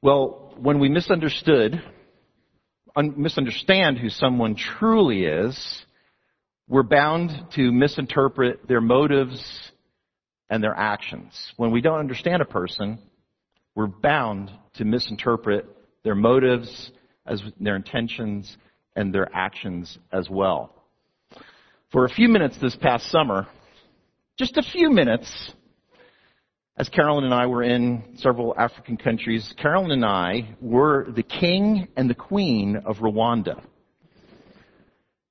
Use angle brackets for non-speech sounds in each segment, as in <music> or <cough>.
Well, when we misunderstood, un- misunderstand who someone truly is, we're bound to misinterpret their motives and their actions. When we don't understand a person, we're bound to misinterpret their motives as their intentions and their actions as well. For a few minutes this past summer, just a few minutes, as Carolyn and I were in several African countries, Carolyn and I were the king and the queen of Rwanda.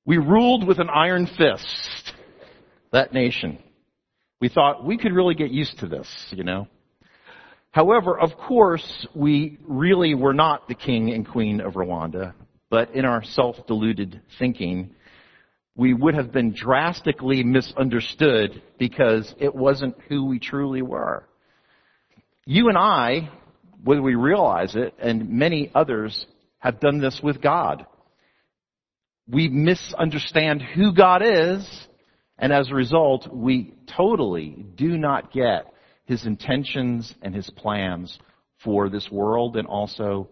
We ruled with an iron fist that nation. We thought we could really get used to this, you know. However, of course, we really were not the king and queen of Rwanda, but in our self-deluded thinking, we would have been drastically misunderstood because it wasn't who we truly were. You and I, whether we realize it, and many others have done this with God. We misunderstand who God is, and as a result, we totally do not get His intentions and His plans for this world and also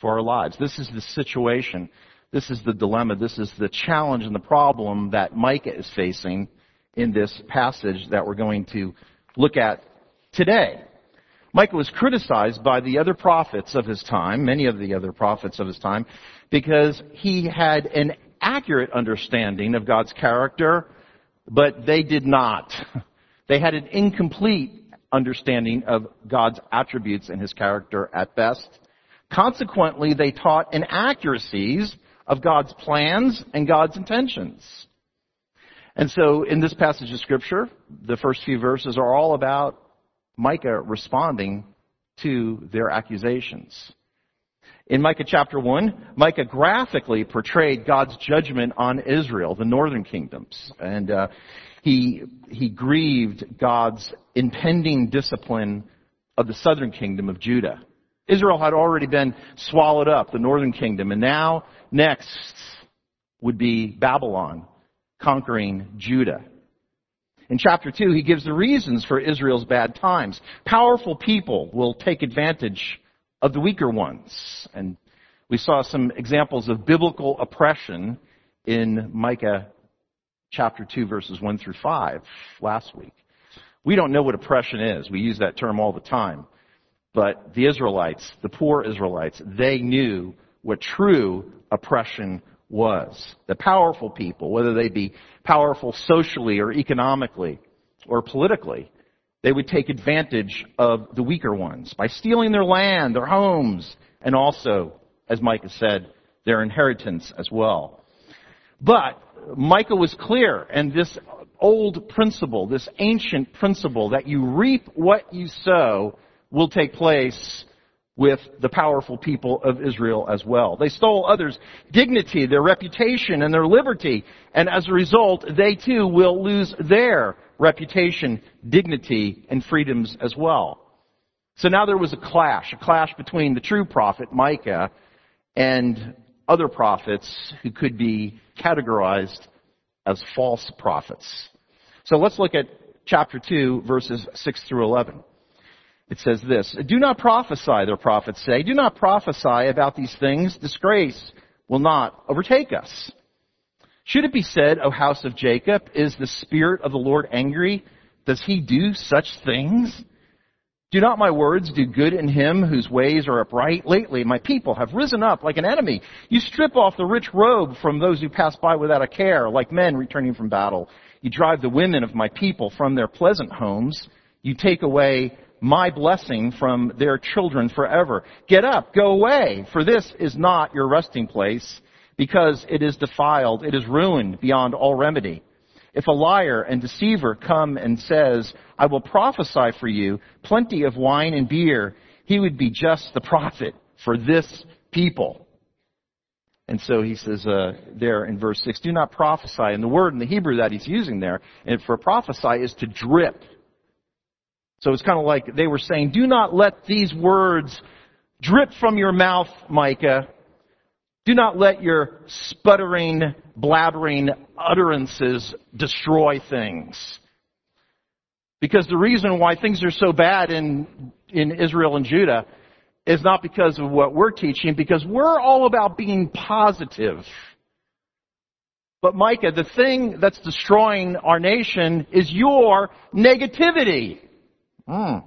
for our lives. This is the situation. This is the dilemma. This is the challenge and the problem that Micah is facing in this passage that we're going to look at today. Micah was criticized by the other prophets of his time, many of the other prophets of his time, because he had an accurate understanding of God's character, but they did not. <laughs> They had an incomplete understanding of God's attributes and his character at best. Consequently, they taught inaccuracies of God's plans and God's intentions. And so in this passage of scripture, the first few verses are all about Micah responding to their accusations. In Micah chapter 1, Micah graphically portrayed God's judgment on Israel, the northern kingdoms. And uh, he, he grieved God's impending discipline of the southern kingdom of Judah. Israel had already been swallowed up, the northern kingdom, and now next would be Babylon conquering Judah. In chapter 2, he gives the reasons for Israel's bad times. Powerful people will take advantage of the weaker ones. And we saw some examples of biblical oppression in Micah chapter 2 verses 1 through 5 last week. We don't know what oppression is. We use that term all the time. But the Israelites, the poor Israelites, they knew what true oppression was. The powerful people, whether they be powerful socially or economically or politically, they would take advantage of the weaker ones by stealing their land, their homes, and also, as Micah said, their inheritance as well. But Micah was clear, and this old principle, this ancient principle that you reap what you sow will take place with the powerful people of Israel as well. They stole others' dignity, their reputation, and their liberty, and as a result, they too will lose their reputation, dignity, and freedoms as well. So now there was a clash, a clash between the true prophet, Micah, and other prophets who could be categorized as false prophets. So let's look at chapter 2, verses 6 through 11 it says this, Do not prophesy, their prophets say. Do not prophesy about these things. Disgrace will not overtake us. Should it be said, O house of Jacob, is the spirit of the Lord angry? Does he do such things? Do not my words do good in him whose ways are upright? Lately, my people have risen up like an enemy. You strip off the rich robe from those who pass by without a care, like men returning from battle. You drive the women of my people from their pleasant homes. You take away my blessing from their children forever. Get up, go away, for this is not your resting place, because it is defiled, it is ruined beyond all remedy. If a liar and deceiver come and says, I will prophesy for you plenty of wine and beer, he would be just the prophet for this people. And so he says uh, there in verse 6, do not prophesy. And the word in the Hebrew that he's using there, and for prophesy is to drip. So it's kind of like they were saying, do not let these words drip from your mouth, Micah. Do not let your sputtering, blabbering utterances destroy things. Because the reason why things are so bad in, in Israel and Judah is not because of what we're teaching, because we're all about being positive. But Micah, the thing that's destroying our nation is your negativity. Mm.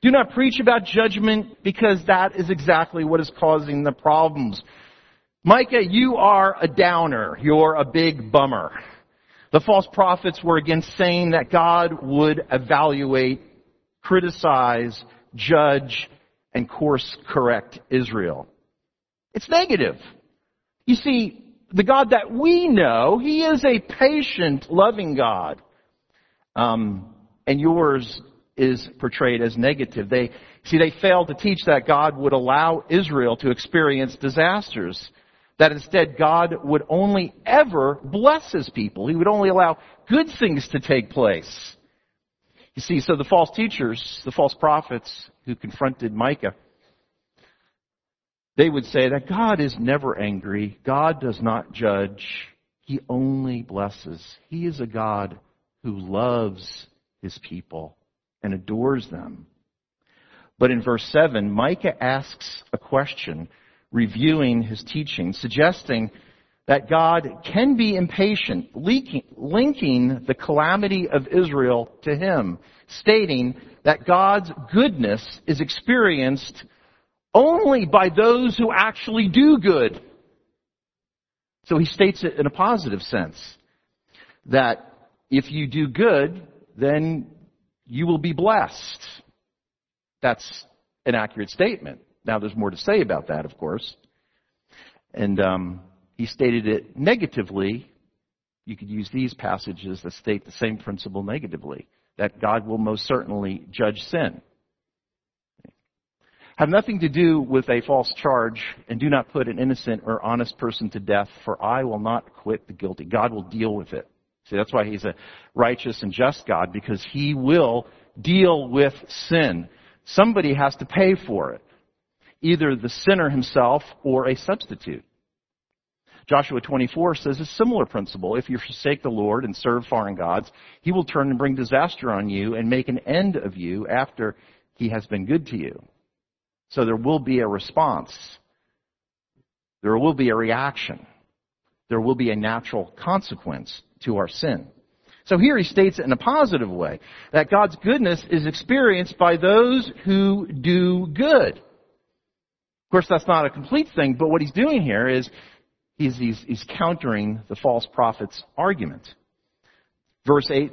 Do not preach about judgment because that is exactly what is causing the problems. Micah, you are a downer. You're a big bummer. The false prophets were again saying that God would evaluate, criticize, judge, and course correct Israel. It's negative. You see, the God that we know, He is a patient, loving God. Um, and yours is portrayed as negative. They, see, they failed to teach that God would allow Israel to experience disasters that instead God would only ever bless his people. He would only allow good things to take place. You see, so the false teachers, the false prophets who confronted Micah, they would say that God is never angry. God does not judge. He only blesses. He is a God who loves his people and adores them. But in verse 7, Micah asks a question reviewing his teaching, suggesting that God can be impatient, linking the calamity of Israel to him, stating that God's goodness is experienced only by those who actually do good. So he states it in a positive sense that if you do good, then you will be blessed. That's an accurate statement. Now, there's more to say about that, of course. And um, he stated it negatively. You could use these passages that state the same principle negatively that God will most certainly judge sin. Have nothing to do with a false charge, and do not put an innocent or honest person to death, for I will not acquit the guilty. God will deal with it. See, that's why He's a righteous and just God, because He will deal with sin. Somebody has to pay for it either the sinner himself or a substitute. Joshua 24 says a similar principle. If you forsake the Lord and serve foreign gods, he will turn and bring disaster on you and make an end of you after he has been good to you. So there will be a response. There will be a reaction. There will be a natural consequence to our sin. So here he states it in a positive way, that God's goodness is experienced by those who do good. Of course, that's not a complete thing, but what he's doing here is he's, he's, he's countering the false prophet's argument. Verse 8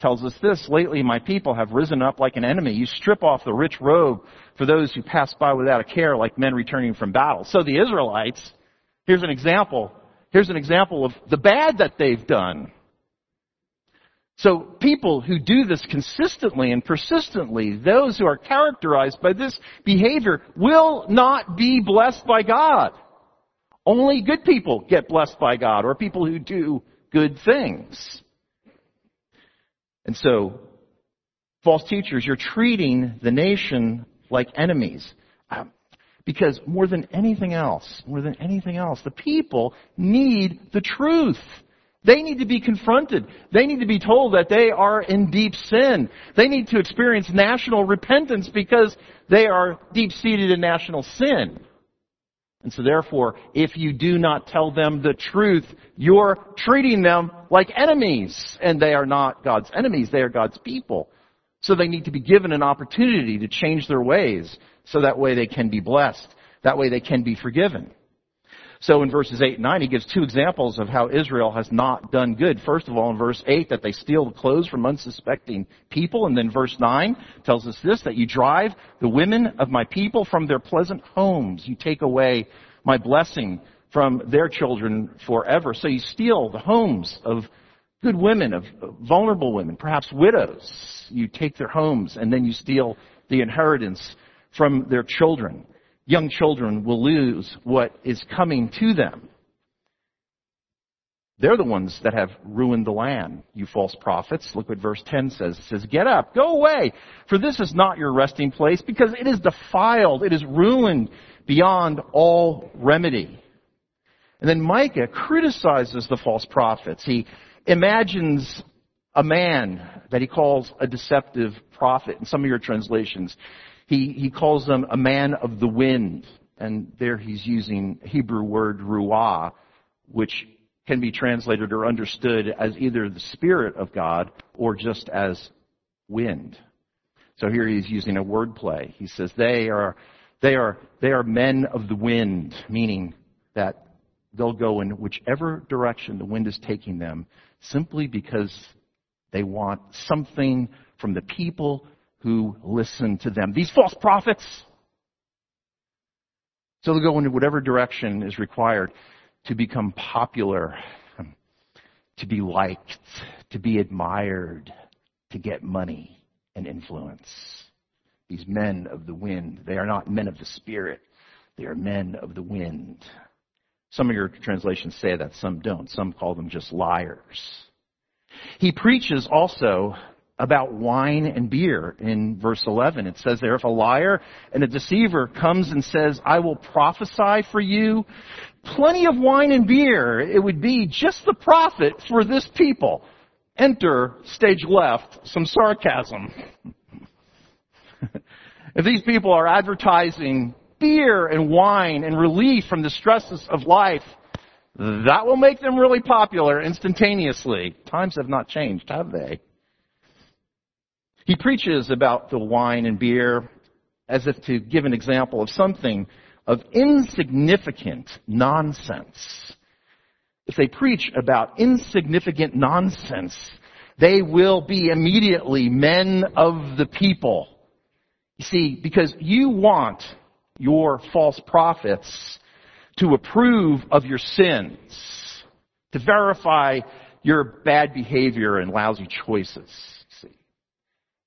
tells us this, lately my people have risen up like an enemy. You strip off the rich robe for those who pass by without a care like men returning from battle. So the Israelites, here's an example, here's an example of the bad that they've done. So people who do this consistently and persistently, those who are characterized by this behavior will not be blessed by God. Only good people get blessed by God, or people who do good things. And so, false teachers, you're treating the nation like enemies. Um, because more than anything else, more than anything else, the people need the truth. They need to be confronted. They need to be told that they are in deep sin. They need to experience national repentance because they are deep seated in national sin. And so therefore, if you do not tell them the truth, you're treating them like enemies. And they are not God's enemies, they are God's people. So they need to be given an opportunity to change their ways so that way they can be blessed. That way they can be forgiven. So in verses 8 and 9, he gives two examples of how Israel has not done good. First of all, in verse 8, that they steal the clothes from unsuspecting people. And then verse 9 tells us this, that you drive the women of my people from their pleasant homes. You take away my blessing from their children forever. So you steal the homes of good women, of vulnerable women, perhaps widows. You take their homes and then you steal the inheritance from their children young children will lose what is coming to them. They're the ones that have ruined the land, you false prophets. Look what verse 10 says. It says, Get up, go away, for this is not your resting place, because it is defiled, it is ruined beyond all remedy. And then Micah criticizes the false prophets. He imagines a man that he calls a deceptive prophet in some of your translations. He, he calls them a man of the wind. And there he's using Hebrew word ruah, which can be translated or understood as either the Spirit of God or just as wind. So here he's using a word play. He says they are, they are, they are men of the wind, meaning that they'll go in whichever direction the wind is taking them simply because they want something from the people who listen to them. These false prophets. So they'll go in whatever direction is required to become popular, to be liked, to be admired, to get money and influence. These men of the wind, they are not men of the spirit. They are men of the wind. Some of your translations say that, some don't. Some call them just liars. He preaches also about wine and beer in verse 11. It says there, if a liar and a deceiver comes and says, I will prophesy for you, plenty of wine and beer, it would be just the prophet for this people. Enter, stage left, some sarcasm. <laughs> if these people are advertising beer and wine and relief from the stresses of life, that will make them really popular instantaneously. Times have not changed, have they? He preaches about the wine and beer as if to give an example of something of insignificant nonsense. If they preach about insignificant nonsense, they will be immediately men of the people. You see, because you want your false prophets to approve of your sins, to verify your bad behavior and lousy choices. See,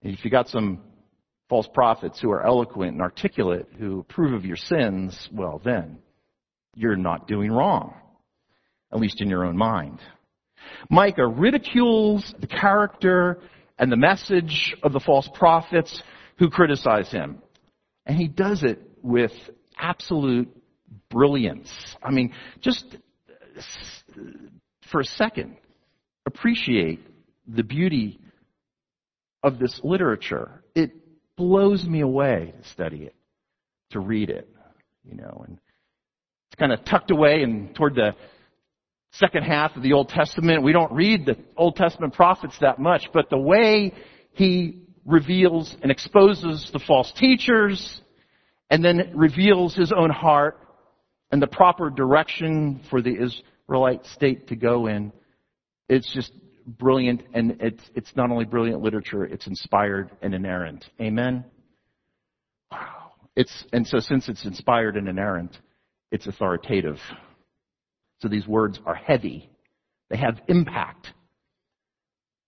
and if you got some false prophets who are eloquent and articulate who approve of your sins, well then, you're not doing wrong. At least in your own mind. Micah ridicules the character and the message of the false prophets who criticize him. And he does it with absolute brilliance. I mean, just for a second, appreciate the beauty of this literature. It blows me away to study it, to read it, you know, and it's kind of tucked away and toward the second half of the Old Testament. We don't read the Old Testament prophets that much, but the way he reveals and exposes the false teachers and then reveals his own heart and the proper direction for the Israelite state to go in. It's just brilliant, and it's, it's not only brilliant literature, it's inspired and inerrant. Amen? Wow. It's, and so since it's inspired and inerrant, it's authoritative. So these words are heavy. They have impact.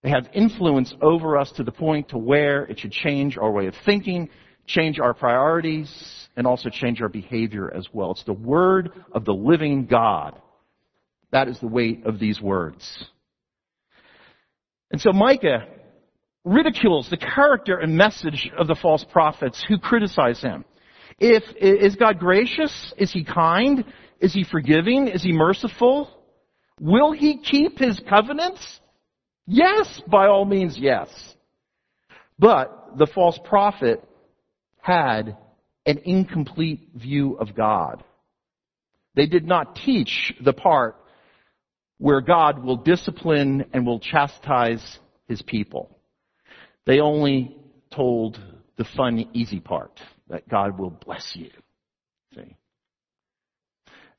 They have influence over us to the point to where it should change our way of thinking, change our priorities, and also change our behavior as well. It's the word of the living God. That is the weight of these words. And so Micah ridicules the character and message of the false prophets who criticize him. If, is God gracious? Is he kind? Is he forgiving? Is he merciful? Will he keep his covenants? Yes, by all means, yes. But the false prophet had an incomplete view of God. They did not teach the part where God will discipline and will chastise his people. They only told the fun, easy part, that God will bless you. See?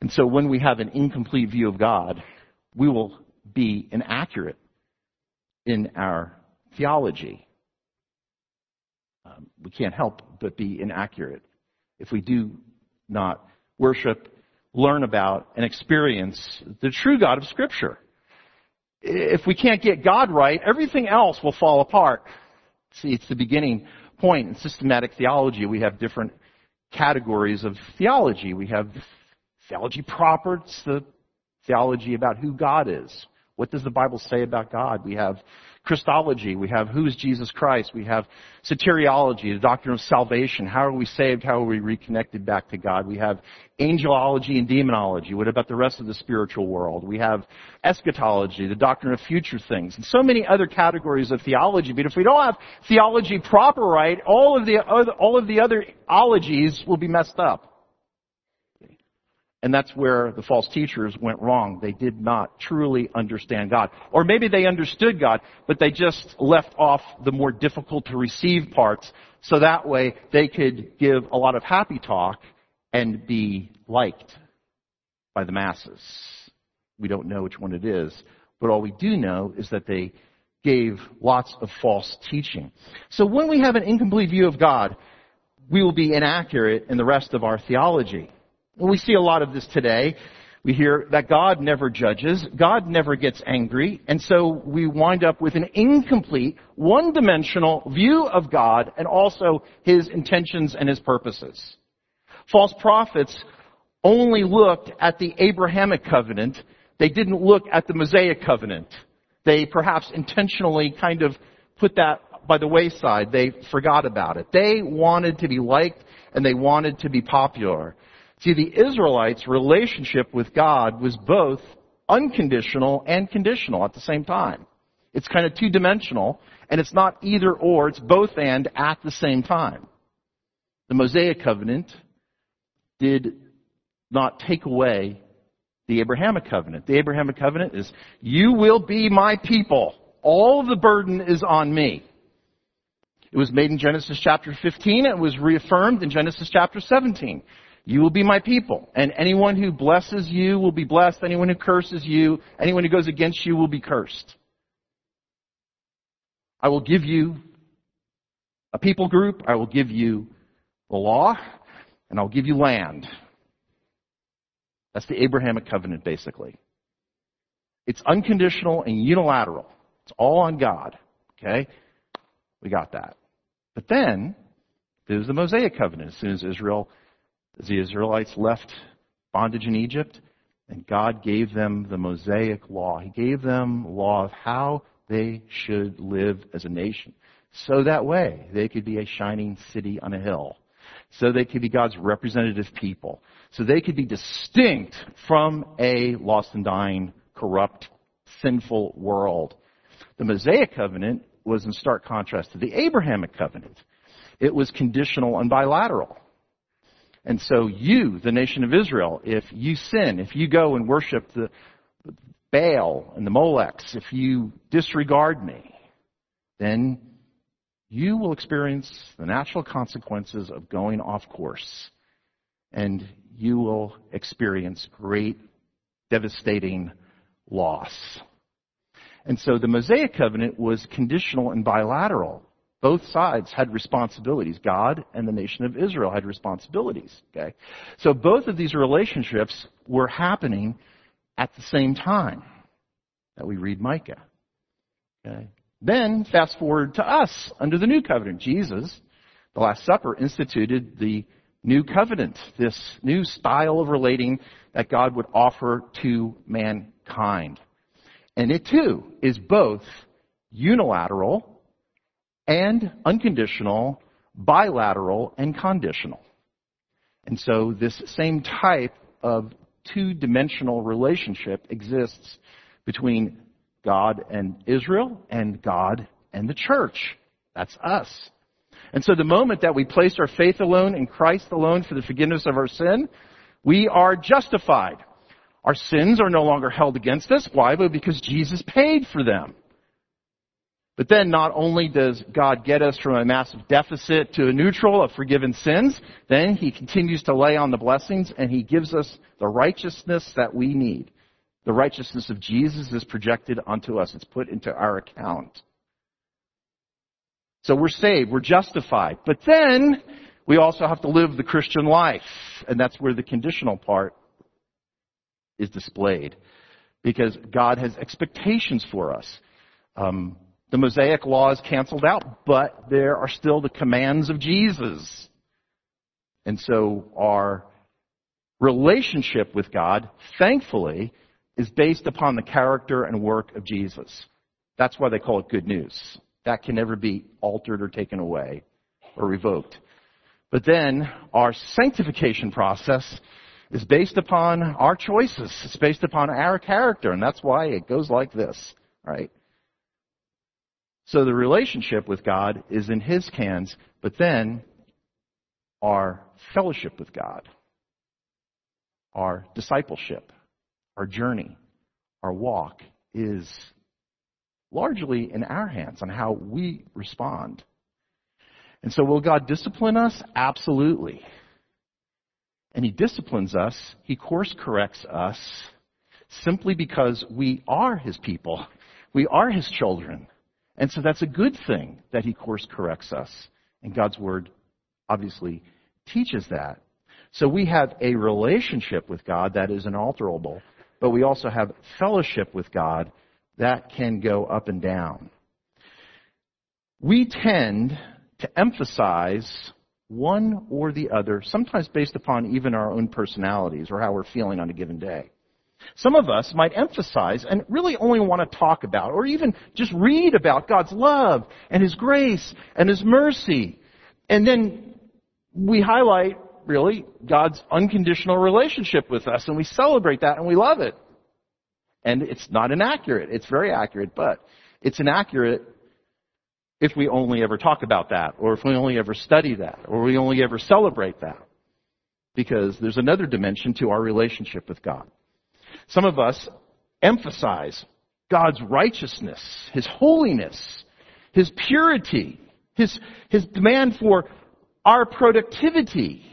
And so when we have an incomplete view of God, we will be inaccurate in our theology. Um, we can't help but be inaccurate if we do not worship, learn about, and experience the true God of Scripture. If we can't get God right, everything else will fall apart. See, it's the beginning point in systematic theology. We have different categories of theology. We have theology proper, it's the theology about who God is, What does the Bible say about God? We have Christology. We have who is Jesus Christ. We have soteriology, the doctrine of salvation. How are we saved? How are we reconnected back to God? We have angelology and demonology. What about the rest of the spiritual world? We have eschatology, the doctrine of future things, and so many other categories of theology. But if we don't have theology proper right, all of the all of the other ologies will be messed up. And that's where the false teachers went wrong. They did not truly understand God. Or maybe they understood God, but they just left off the more difficult to receive parts so that way they could give a lot of happy talk and be liked by the masses. We don't know which one it is, but all we do know is that they gave lots of false teaching. So when we have an incomplete view of God, we will be inaccurate in the rest of our theology. We see a lot of this today. We hear that God never judges, God never gets angry, and so we wind up with an incomplete, one-dimensional view of God and also His intentions and His purposes. False prophets only looked at the Abrahamic covenant. They didn't look at the Mosaic covenant. They perhaps intentionally kind of put that by the wayside. They forgot about it. They wanted to be liked and they wanted to be popular. See, the Israelites' relationship with God was both unconditional and conditional at the same time. It's kind of two dimensional, and it's not either or, it's both and at the same time. The Mosaic covenant did not take away the Abrahamic covenant. The Abrahamic covenant is, you will be my people. All the burden is on me. It was made in Genesis chapter 15. It was reaffirmed in Genesis chapter 17. You will be my people. And anyone who blesses you will be blessed. Anyone who curses you, anyone who goes against you will be cursed. I will give you a people group. I will give you the law. And I'll give you land. That's the Abrahamic covenant, basically. It's unconditional and unilateral. It's all on God. Okay? We got that. But then, there's the Mosaic covenant. As soon as Israel as the Israelites left bondage in Egypt, and God gave them the Mosaic law. He gave them law of how they should live as a nation. So that way they could be a shining city on a hill. So they could be God's representative people. So they could be distinct from a lost and dying, corrupt, sinful world. The Mosaic covenant was in stark contrast to the Abrahamic covenant. It was conditional and bilateral. And so you, the nation of Israel, if you sin, if you go and worship the Baal and the Molechs, if you disregard me, then you will experience the natural consequences of going off course. And you will experience great, devastating loss. And so the Mosaic covenant was conditional and bilateral. Both sides had responsibilities. God and the nation of Israel had responsibilities. Okay? So both of these relationships were happening at the same time that we read Micah. Okay? Then, fast forward to us under the new covenant. Jesus, the Last Supper, instituted the new covenant, this new style of relating that God would offer to mankind. And it too is both unilateral and unconditional, bilateral, and conditional. And so this same type of two-dimensional relationship exists between God and Israel and God and the church. That's us. And so the moment that we place our faith alone in Christ alone for the forgiveness of our sin, we are justified. Our sins are no longer held against us. Why? Because Jesus paid for them. But then not only does God get us from a massive deficit to a neutral of forgiven sins, then He continues to lay on the blessings and He gives us the righteousness that we need. The righteousness of Jesus is projected onto us. It's put into our account. So we're saved. We're justified. But then we also have to live the Christian life. And that's where the conditional part is displayed. Because God has expectations for us. Um, the Mosaic law is canceled out, but there are still the commands of Jesus. And so our relationship with God, thankfully, is based upon the character and work of Jesus. That's why they call it good news. That can never be altered or taken away or revoked. But then our sanctification process is based upon our choices. It's based upon our character, and that's why it goes like this, right? So the relationship with God is in His hands, but then our fellowship with God, our discipleship, our journey, our walk is largely in our hands on how we respond. And so will God discipline us? Absolutely. And He disciplines us, He course corrects us simply because we are His people. We are His children. And so that's a good thing that He course corrects us. And God's Word obviously teaches that. So we have a relationship with God that is unalterable, but we also have fellowship with God that can go up and down. We tend to emphasize one or the other, sometimes based upon even our own personalities or how we're feeling on a given day. Some of us might emphasize and really only want to talk about or even just read about God's love and His grace and His mercy. And then we highlight really God's unconditional relationship with us and we celebrate that and we love it. And it's not inaccurate. It's very accurate, but it's inaccurate if we only ever talk about that or if we only ever study that or we only ever celebrate that. Because there's another dimension to our relationship with God. Some of us emphasize God's righteousness, His holiness, His purity, His, His demand for our productivity.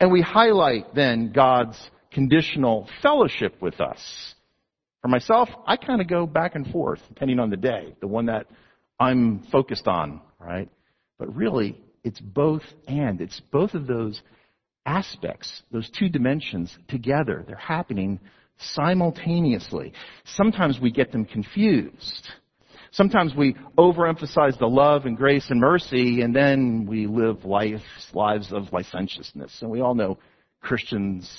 And we highlight then God's conditional fellowship with us. For myself, I kind of go back and forth depending on the day, the one that I'm focused on, right? But really, it's both and. It's both of those aspects, those two dimensions together. They're happening simultaneously. Sometimes we get them confused. Sometimes we overemphasize the love and grace and mercy, and then we live lives, lives of licentiousness. And we all know Christians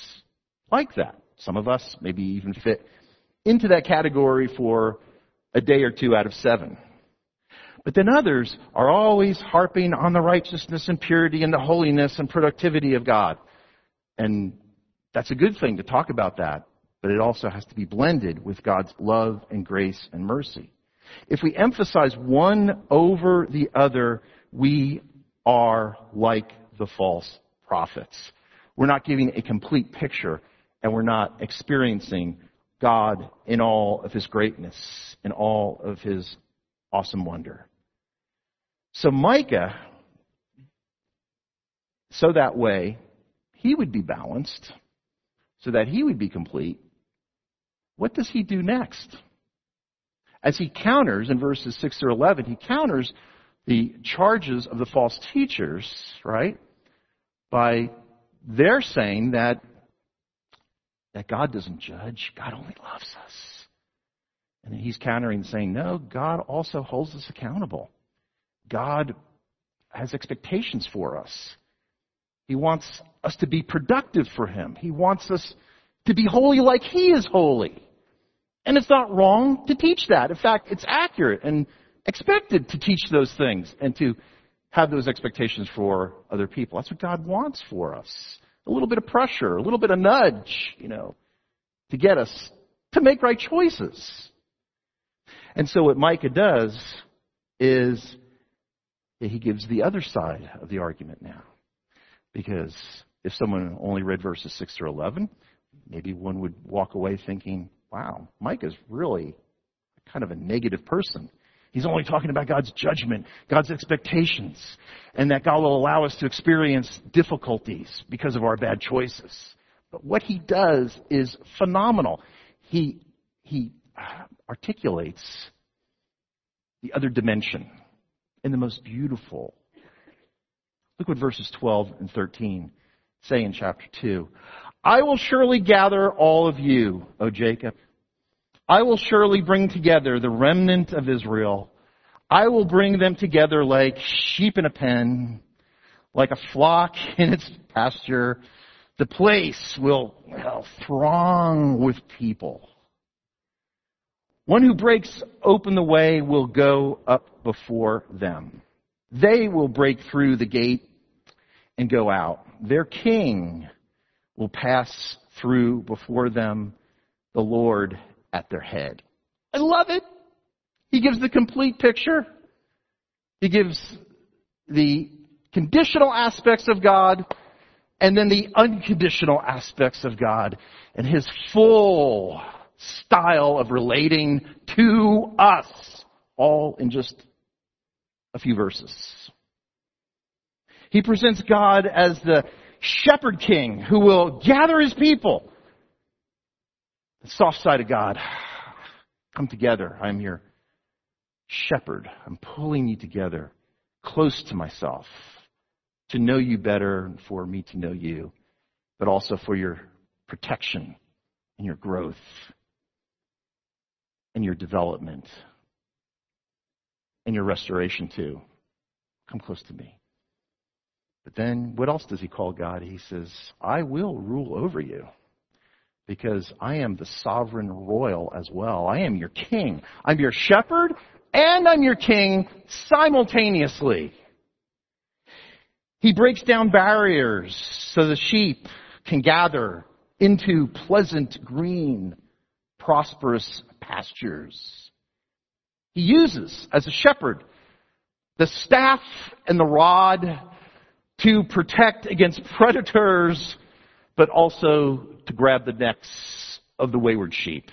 like that. Some of us maybe even fit into that category for a day or two out of seven. But then others are always harping on the righteousness and purity and the holiness and productivity of God. And that's a good thing to talk about that, but it also has to be blended with God's love and grace and mercy. If we emphasize one over the other, we are like the false prophets. We're not giving a complete picture and we're not experiencing God in all of his greatness, in all of his awesome wonder. So Micah, so that way, he would be balanced, so that he would be complete. What does he do next? As he counters in verses 6 through 11, he counters the charges of the false teachers, right? By their saying that, that God doesn't judge, God only loves us. And he's countering saying, no, God also holds us accountable. God has expectations for us. He wants us to be productive for Him. He wants us to be holy like He is holy. And it's not wrong to teach that. In fact, it's accurate and expected to teach those things and to have those expectations for other people. That's what God wants for us. A little bit of pressure, a little bit of nudge, you know, to get us to make right choices. And so what Micah does is he gives the other side of the argument now. Because if someone only read verses 6 through 11, maybe one would walk away thinking, wow, Mike is really kind of a negative person. He's only talking about God's judgment, God's expectations, and that God will allow us to experience difficulties because of our bad choices. But what he does is phenomenal. He, he articulates the other dimension in the most beautiful. Look what verses 12 and 13 say in chapter 2. I will surely gather all of you, O Jacob. I will surely bring together the remnant of Israel. I will bring them together like sheep in a pen, like a flock <laughs> in its pasture. The place will well, throng with people. One who breaks open the way will go up before them. They will break through the gate and go out. Their king will pass through before them, the Lord at their head. I love it. He gives the complete picture. He gives the conditional aspects of God and then the unconditional aspects of God and his full style of relating to us, all in just a few verses. He presents God as the shepherd king who will gather his people. The soft side of God. Come together. I'm your shepherd. I'm pulling you together close to myself to know you better and for me to know you, but also for your protection and your growth and your development and your restoration too. Come close to me. But then what else does he call God? He says, I will rule over you because I am the sovereign royal as well. I am your king. I'm your shepherd and I'm your king simultaneously. He breaks down barriers so the sheep can gather into pleasant green, prosperous pastures. He uses, as a shepherd, the staff and the rod to protect against predators, but also to grab the necks of the wayward sheep.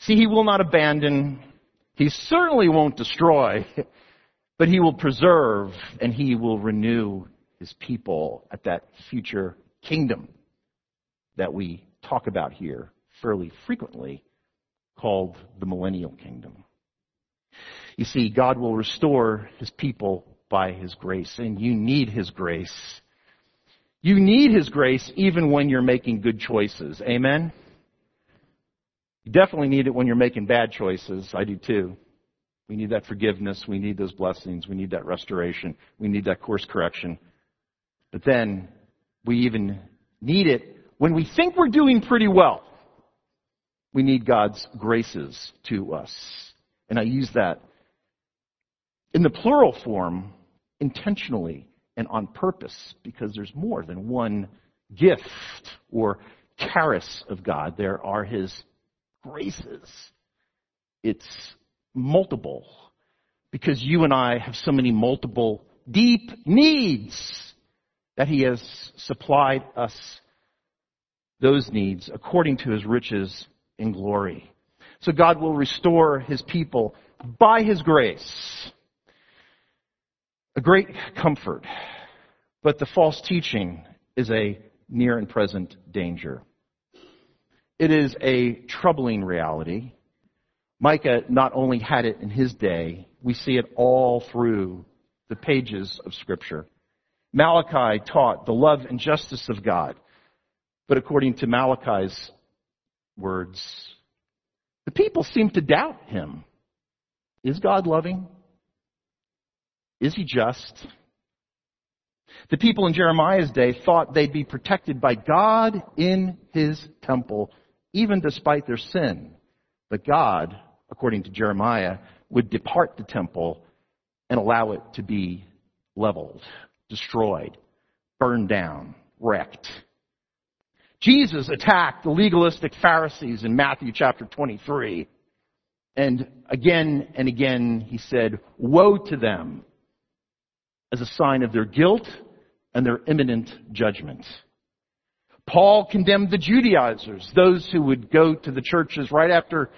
See, he will not abandon. He certainly won't destroy, <laughs> but he will preserve and he will renew his people at that future kingdom that we talk about here fairly frequently called the millennial kingdom. You see, God will restore his people by his grace, and you need his grace. You need his grace even when you're making good choices. Amen? You definitely need it when you're making bad choices. I do too. We need that forgiveness. We need those blessings. We need that restoration. We need that course correction. But then we even need it when we think we're doing pretty well. We need God's graces to us. And I use that in the plural form intentionally and on purpose because there's more than one gift or charis of God. There are His graces. It's multiple because you and I have so many multiple deep needs that He has supplied us those needs according to His riches in glory. So God will restore his people by his grace. A great comfort. But the false teaching is a near and present danger. It is a troubling reality. Micah not only had it in his day, we see it all through the pages of Scripture. Malachi taught the love and justice of God. But according to Malachi's words. The people seem to doubt him. Is God loving? Is he just? The people in Jeremiah's day thought they'd be protected by God in his temple, even despite their sin. But God, according to Jeremiah, would depart the temple and allow it to be leveled, destroyed, burned down, wrecked. Jesus attacked the legalistic Pharisees in Matthew chapter 23. And again and again he said, woe to them as a sign of their guilt and their imminent judgment. Paul condemned the Judaizers, those who would go to the churches right after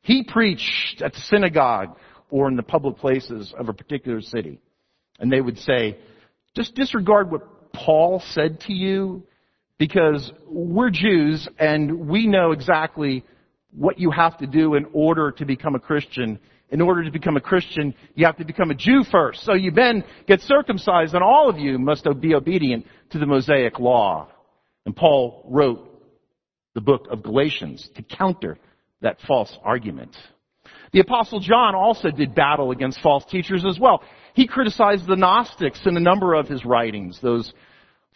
he preached at the synagogue or in the public places of a particular city. And they would say, just disregard what Paul said to you because we're Jews and we know exactly what you have to do in order to become a Christian. In order to become a Christian, you have to become a Jew first. So you then get circumcised and all of you must be obedient to the Mosaic law. And Paul wrote the book of Galatians to counter that false argument. The apostle John also did battle against false teachers as well. He criticized the Gnostics in a number of his writings, those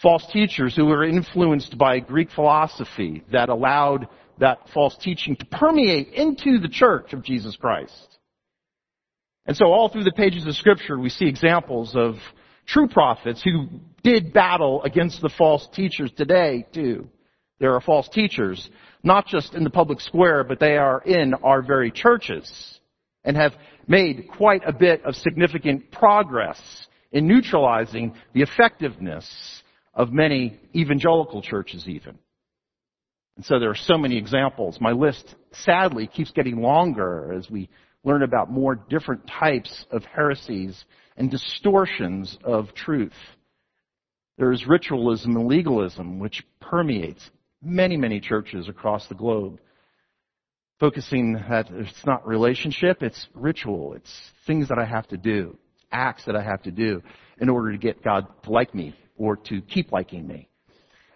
false teachers who were influenced by Greek philosophy that allowed that false teaching to permeate into the church of Jesus Christ. And so all through the pages of scripture, we see examples of true prophets who did battle against the false teachers today too. There are false teachers, not just in the public square, but they are in our very churches and have made quite a bit of significant progress in neutralizing the effectiveness of many evangelical churches even. And so there are so many examples. My list sadly keeps getting longer as we learn about more different types of heresies and distortions of truth. There is ritualism and legalism which permeates many, many churches across the globe. Focusing that it's not relationship, it's ritual. It's things that I have to do, acts that I have to do in order to get God to like me or to keep liking me.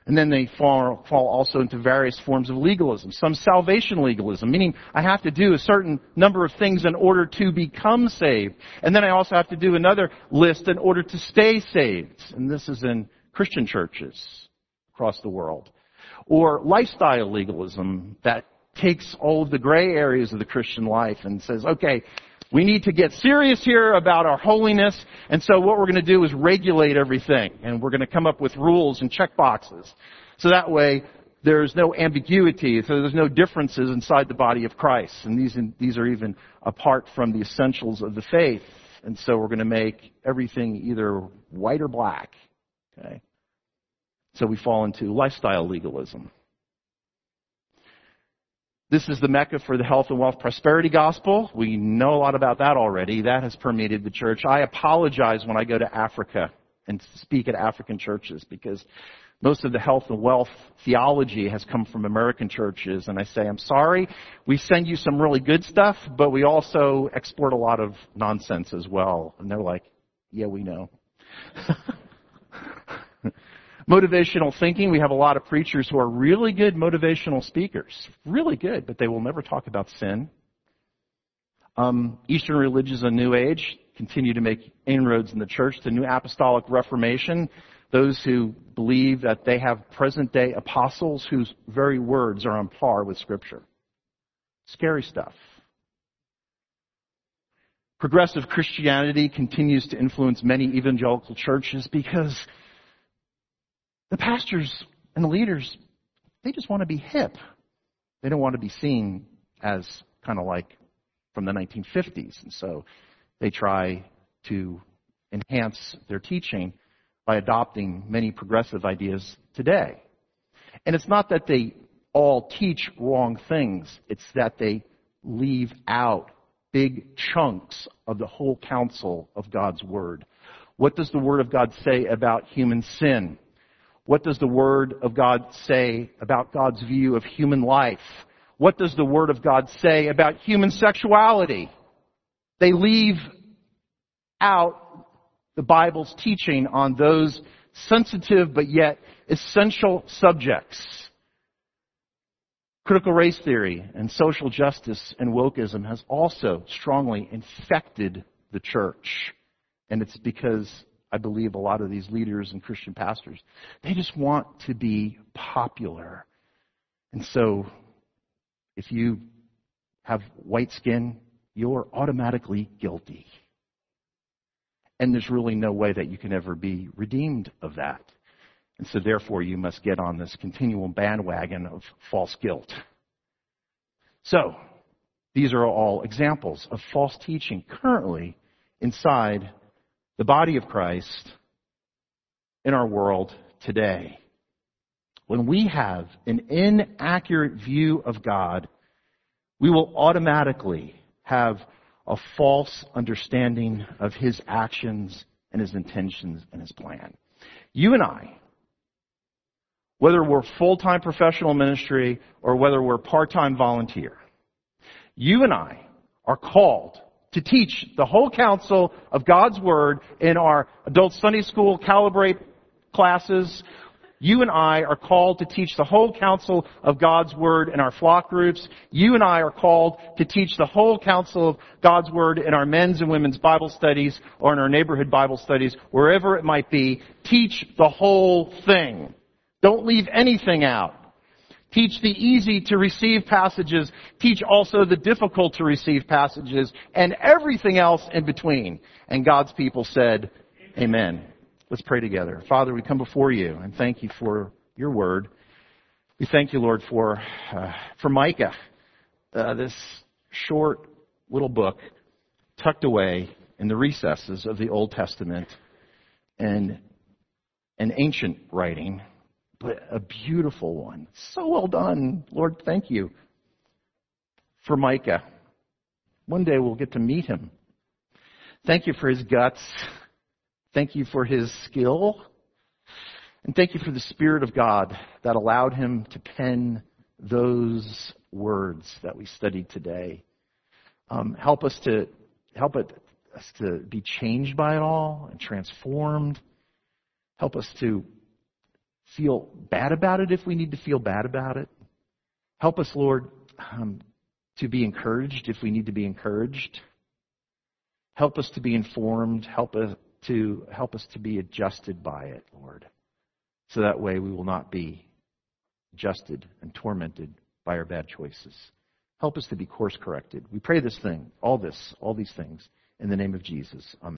And then they fall, fall also into various forms of legalism. Some salvation legalism, meaning I have to do a certain number of things in order to become saved. And then I also have to do another list in order to stay saved. And this is in Christian churches across the world. Or lifestyle legalism that takes all of the gray areas of the Christian life and says, okay, we need to get serious here about our holiness, and so what we're going to do is regulate everything, and we're going to come up with rules and check boxes. So that way, there's no ambiguity, so there's no differences inside the body of Christ. And these, these are even apart from the essentials of the faith. And so we're going to make everything either white or black. Okay? So we fall into lifestyle legalism. This is the Mecca for the health and wealth prosperity gospel. We know a lot about that already. That has permeated the church. I apologize when I go to Africa and speak at African churches because most of the health and wealth theology has come from American churches. And I say, I'm sorry, we send you some really good stuff, but we also export a lot of nonsense as well. And they're like, yeah, we know. <laughs> Motivational thinking, we have a lot of preachers who are really good motivational speakers. Really good, but they will never talk about sin. Um, Eastern religions and New Age continue to make inroads in the church. The New Apostolic Reformation, those who believe that they have present day apostles whose very words are on par with Scripture. Scary stuff. Progressive Christianity continues to influence many evangelical churches because the pastors and the leaders, they just want to be hip. They don't want to be seen as kind of like from the 1950s. And so they try to enhance their teaching by adopting many progressive ideas today. And it's not that they all teach wrong things. It's that they leave out big chunks of the whole counsel of God's Word. What does the Word of God say about human sin? What does the Word of God say about God's view of human life? What does the Word of God say about human sexuality? They leave out the Bible's teaching on those sensitive but yet essential subjects. Critical race theory and social justice and wokeism has also strongly infected the church. And it's because I believe a lot of these leaders and Christian pastors, they just want to be popular. And so, if you have white skin, you're automatically guilty. And there's really no way that you can ever be redeemed of that. And so therefore you must get on this continual bandwagon of false guilt. So, these are all examples of false teaching currently inside the body of Christ in our world today. When we have an inaccurate view of God, we will automatically have a false understanding of His actions and His intentions and His plan. You and I, whether we're full-time professional ministry or whether we're part-time volunteer, you and I are called to teach the whole counsel of God's Word in our adult Sunday school calibrate classes. You and I are called to teach the whole counsel of God's Word in our flock groups. You and I are called to teach the whole counsel of God's Word in our men's and women's Bible studies or in our neighborhood Bible studies, wherever it might be. Teach the whole thing. Don't leave anything out. Teach the easy to receive passages. Teach also the difficult to receive passages and everything else in between. And God's people said, Amen. Let's pray together. Father, we come before you and thank you for your word. We thank you, Lord, for, uh, for Micah, uh, this short little book tucked away in the recesses of the Old Testament and an ancient writing, but a beautiful one. So well done. Lord, thank you for Micah. One day we'll get to meet him. Thank you for his guts. Thank you for his skill. And thank you for the Spirit of God that allowed him to pen those words that we studied today. Um, help us to help it, us to be changed by it all and transformed. Help us to feel bad about it if we need to feel bad about it. Help us, Lord, um, to be encouraged if we need to be encouraged. Help us to be informed. Help us to help us to be adjusted by it, Lord. So that way we will not be adjusted and tormented by our bad choices. Help us to be course corrected. We pray this thing, all this, all these things, in the name of Jesus. Amen.